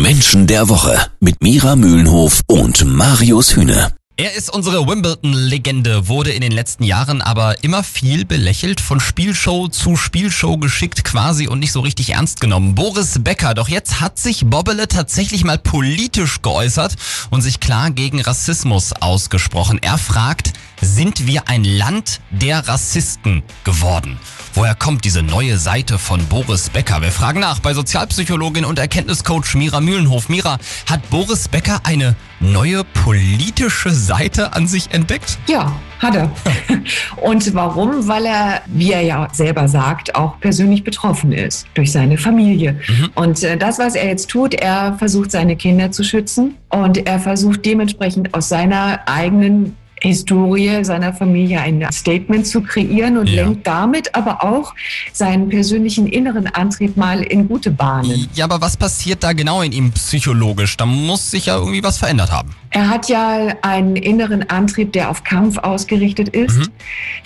Menschen der Woche mit Mira Mühlenhof und Marius Hühne. Er ist unsere Wimbledon-Legende, wurde in den letzten Jahren aber immer viel belächelt, von Spielshow zu Spielshow geschickt quasi und nicht so richtig ernst genommen. Boris Becker, doch jetzt hat sich Bobbele tatsächlich mal politisch geäußert und sich klar gegen Rassismus ausgesprochen. Er fragt, sind wir ein Land der Rassisten geworden? Woher kommt diese neue Seite von Boris Becker? Wir fragen nach bei Sozialpsychologin und Erkenntniscoach Mira Mühlenhof. Mira, hat Boris Becker eine neue politische Seite an sich entdeckt? Ja, hat er. Und warum? Weil er, wie er ja selber sagt, auch persönlich betroffen ist durch seine Familie. Mhm. Und äh, das, was er jetzt tut, er versucht seine Kinder zu schützen und er versucht dementsprechend aus seiner eigenen Historie seiner Familie ein Statement zu kreieren und ja. lenkt damit aber auch seinen persönlichen inneren Antrieb mal in gute Bahnen. Ja, aber was passiert da genau in ihm psychologisch? Da muss sich ja irgendwie was verändert haben. Er hat ja einen inneren Antrieb, der auf Kampf ausgerichtet ist. Mhm.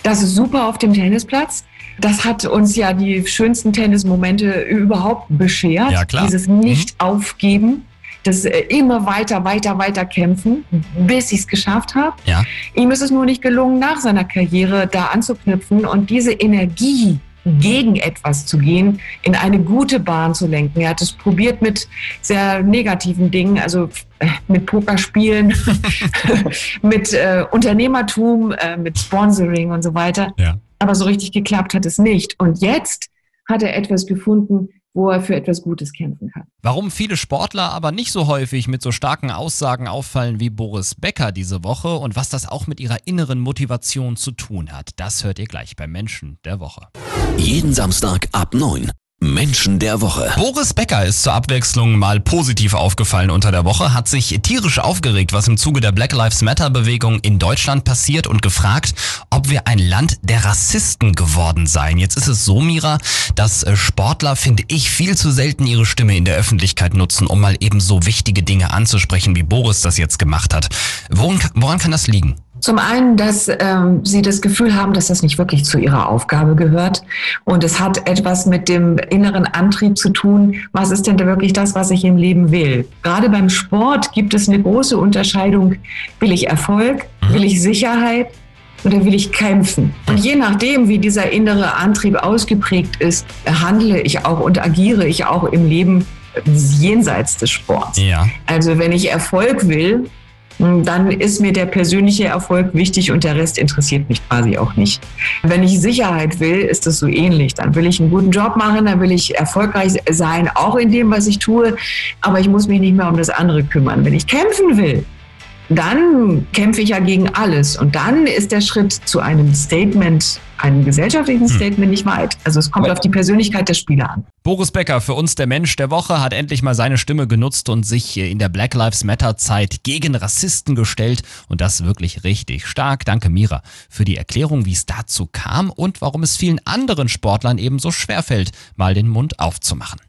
Das ist super auf dem Tennisplatz. Das hat uns ja die schönsten Tennismomente überhaupt beschert. Ja, klar. Dieses Nicht-Aufgeben. Das äh, immer weiter, weiter, weiter kämpfen, bis ich es geschafft habe. Ja. Ihm ist es nur nicht gelungen, nach seiner Karriere da anzuknüpfen und diese Energie gegen etwas zu gehen, in eine gute Bahn zu lenken. Er hat es probiert mit sehr negativen Dingen, also äh, mit Pokerspielen, mit äh, Unternehmertum, äh, mit Sponsoring und so weiter. Ja. Aber so richtig geklappt hat es nicht. Und jetzt hat er etwas gefunden, wo er für etwas Gutes kämpfen kann. Warum viele Sportler aber nicht so häufig mit so starken Aussagen auffallen wie Boris Becker diese Woche und was das auch mit ihrer inneren Motivation zu tun hat, das hört ihr gleich beim Menschen der Woche. Jeden Samstag ab 9. Menschen der Woche. Boris Becker ist zur Abwechslung mal positiv aufgefallen unter der Woche, hat sich tierisch aufgeregt, was im Zuge der Black Lives Matter Bewegung in Deutschland passiert und gefragt, ob wir ein Land der Rassisten geworden seien. Jetzt ist es so, Mira, dass äh, Sportler, finde ich, viel zu selten ihre Stimme in der Öffentlichkeit nutzen, um mal eben so wichtige Dinge anzusprechen, wie Boris das jetzt gemacht hat. Woran, woran kann das liegen? Zum einen, dass ähm, sie das Gefühl haben, dass das nicht wirklich zu ihrer Aufgabe gehört. Und es hat etwas mit dem inneren Antrieb zu tun. Was ist denn da wirklich das, was ich im Leben will? Gerade beim Sport gibt es eine große Unterscheidung. Will ich Erfolg? Mhm. Will ich Sicherheit? Oder will ich kämpfen? Und je nachdem, wie dieser innere Antrieb ausgeprägt ist, handle ich auch und agiere ich auch im Leben jenseits des Sports. Ja. Also wenn ich Erfolg will, dann ist mir der persönliche Erfolg wichtig und der Rest interessiert mich quasi auch nicht. Wenn ich Sicherheit will, ist das so ähnlich. Dann will ich einen guten Job machen, dann will ich erfolgreich sein, auch in dem, was ich tue, aber ich muss mich nicht mehr um das andere kümmern. Wenn ich kämpfen will, dann kämpfe ich ja gegen alles. Und dann ist der Schritt zu einem Statement, einem gesellschaftlichen hm. Statement nicht weit. Also es kommt auf die Persönlichkeit der Spieler an. Boris Becker, für uns der Mensch der Woche, hat endlich mal seine Stimme genutzt und sich in der Black Lives Matter Zeit gegen Rassisten gestellt. Und das wirklich richtig stark. Danke Mira für die Erklärung, wie es dazu kam und warum es vielen anderen Sportlern eben so schwerfällt, mal den Mund aufzumachen.